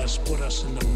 put us in the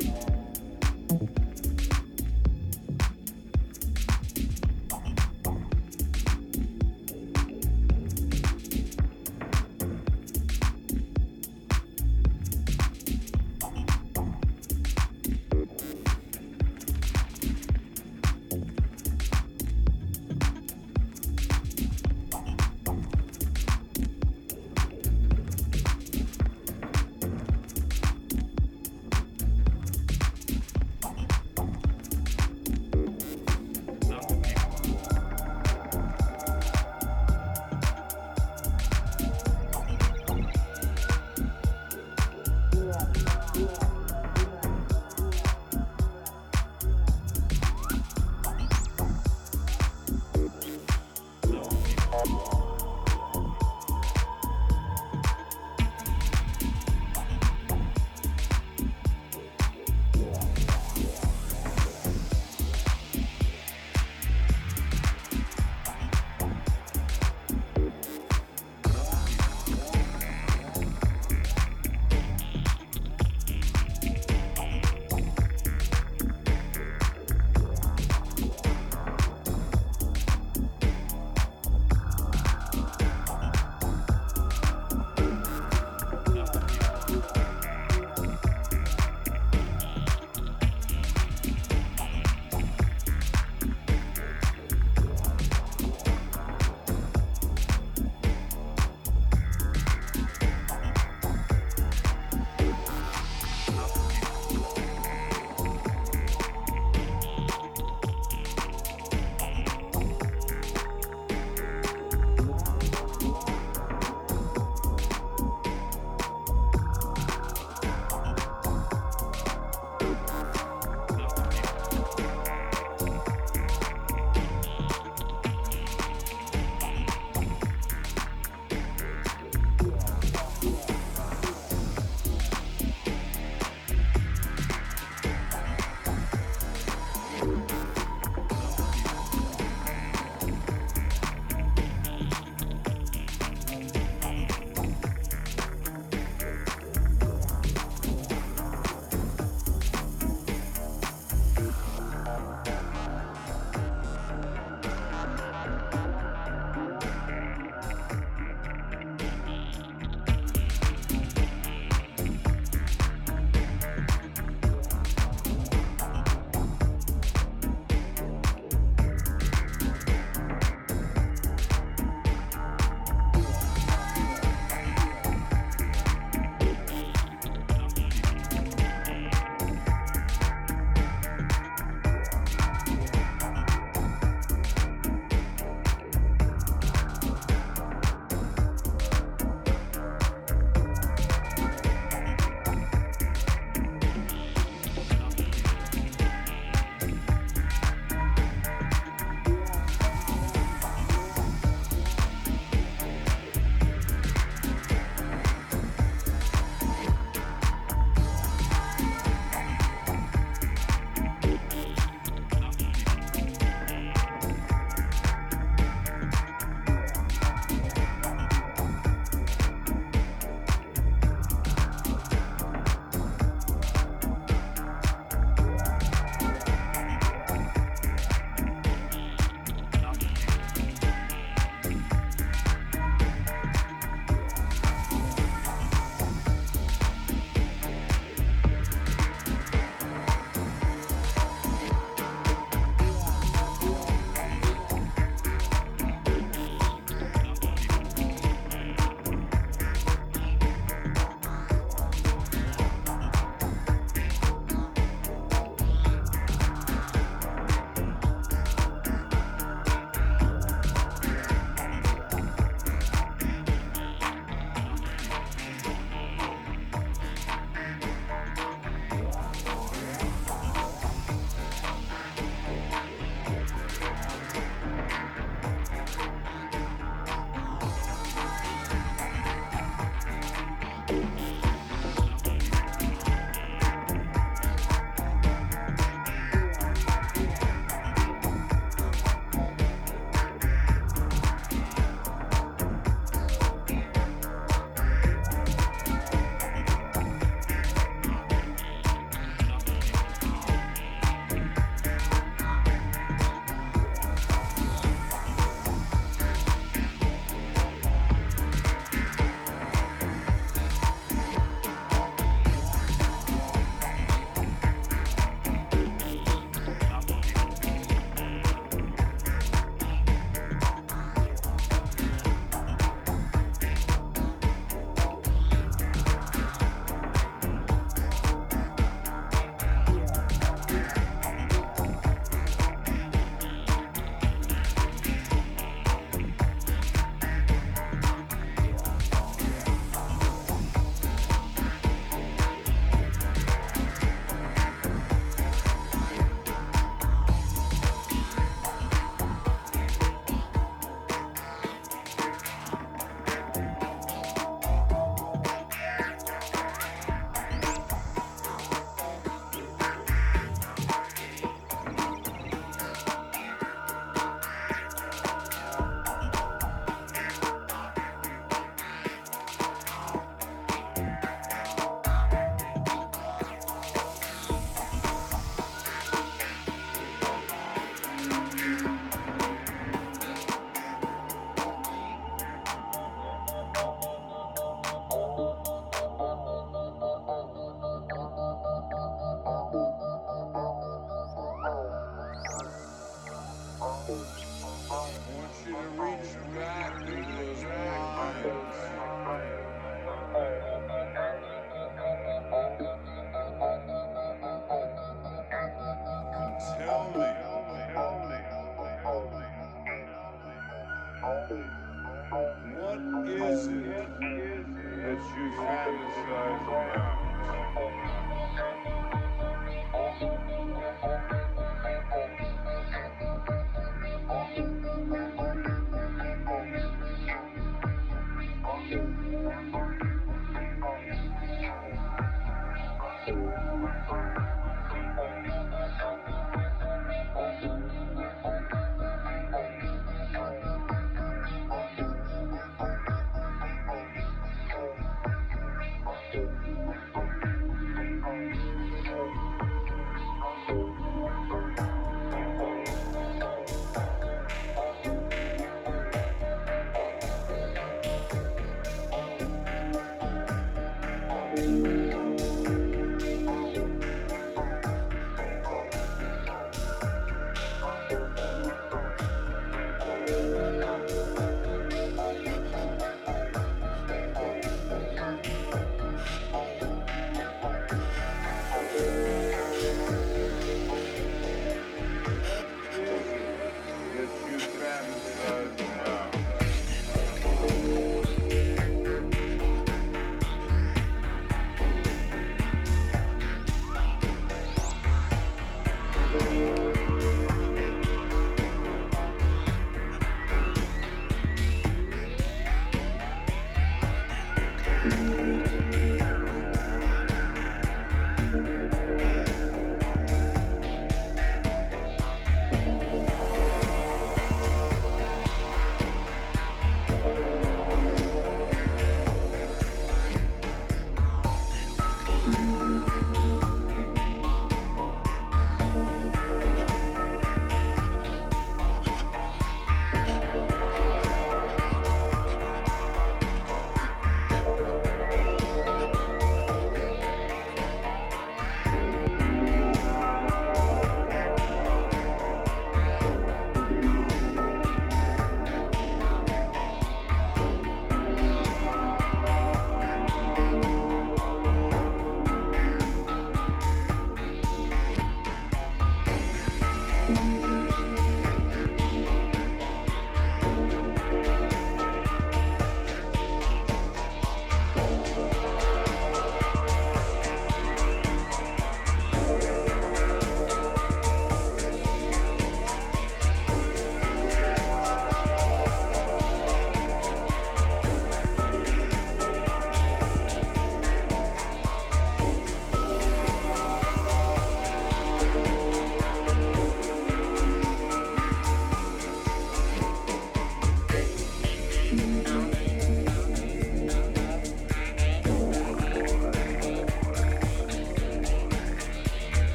you.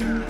Word.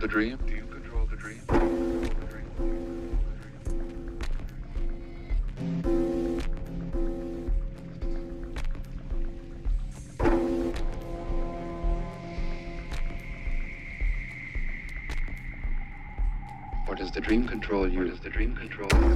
The dream? Do you control the dream? Or does the dream control you? Does the dream control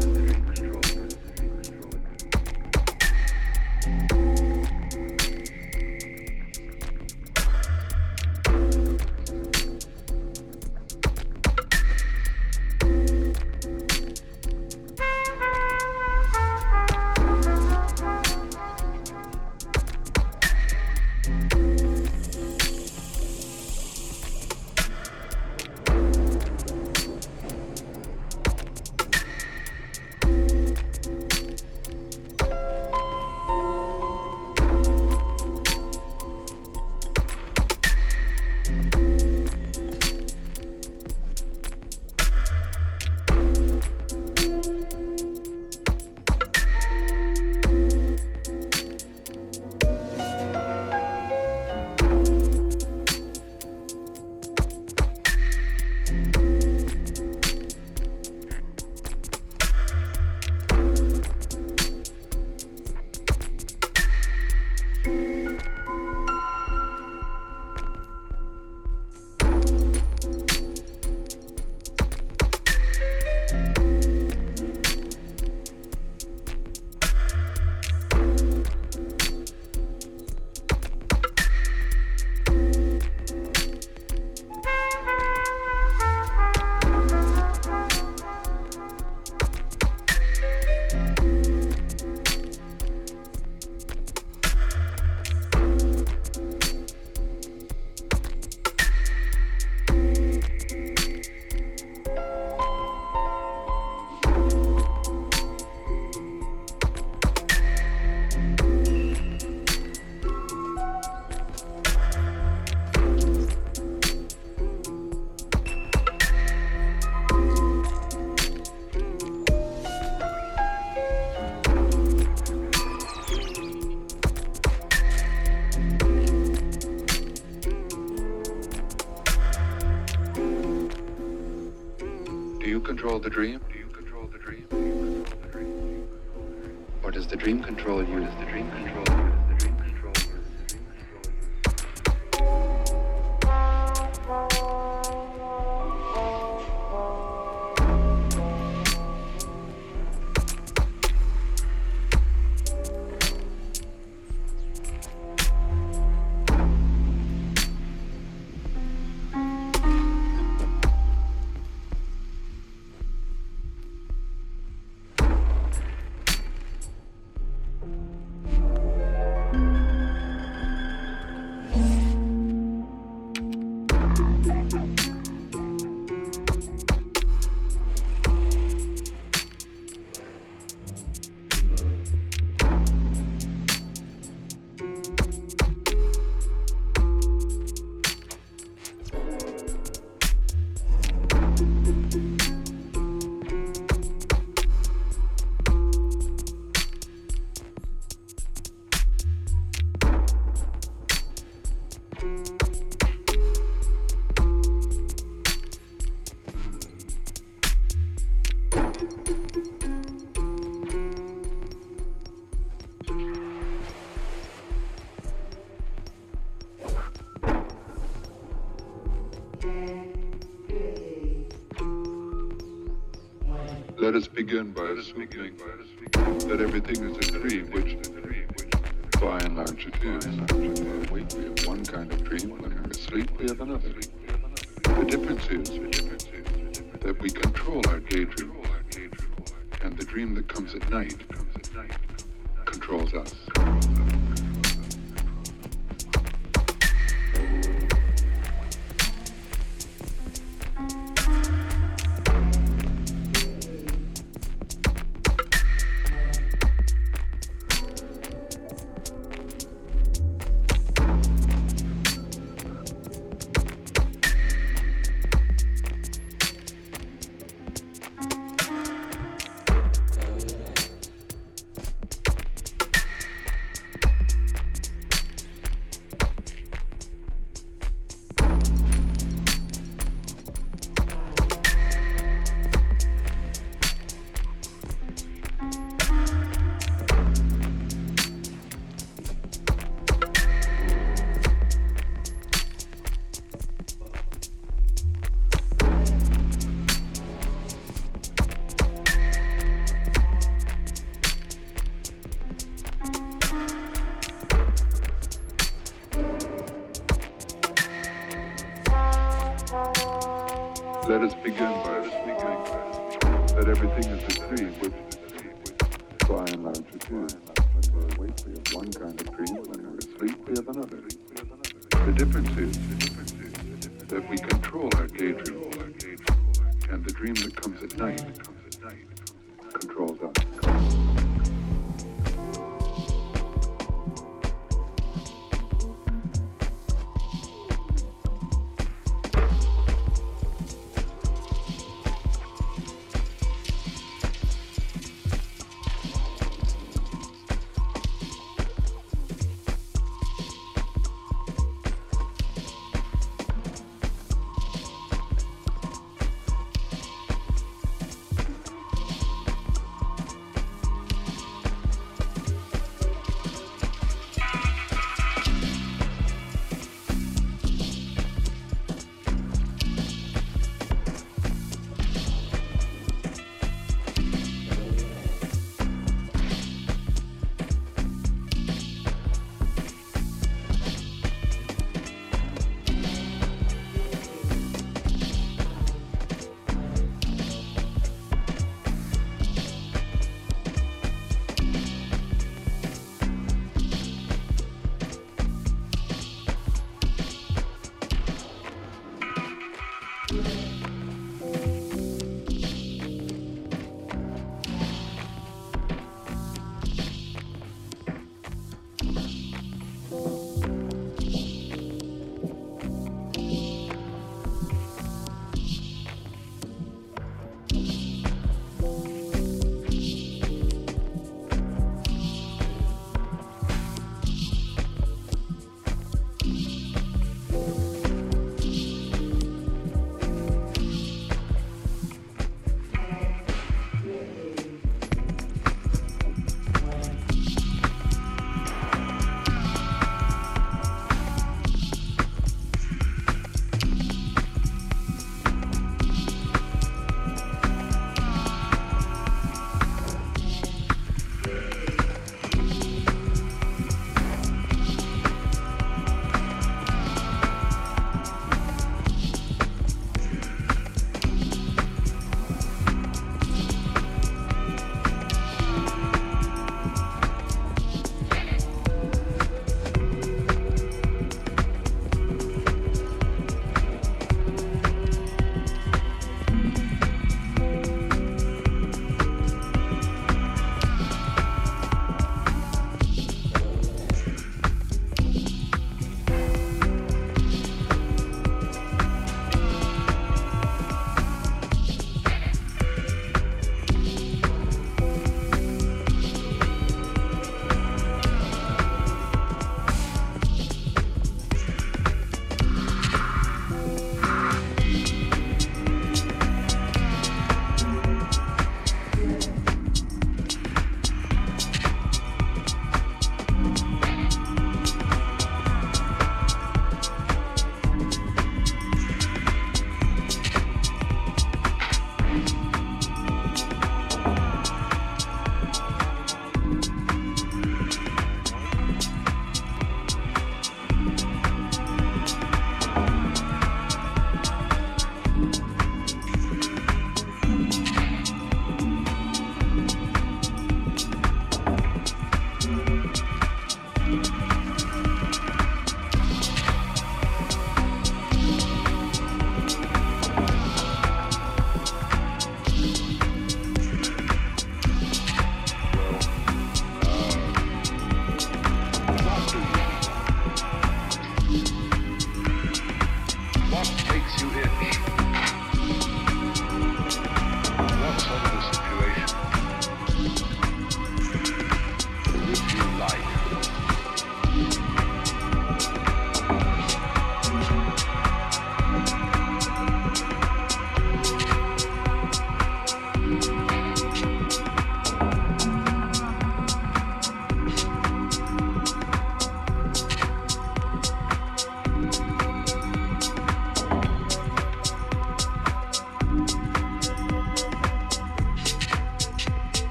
control you? Begin by assuming that everything is a dream, which by and large it is. When we're awake, we have one kind of dream. When we're asleep, we have another. The difference is that we control our daydream, and the dream that comes at night controls us.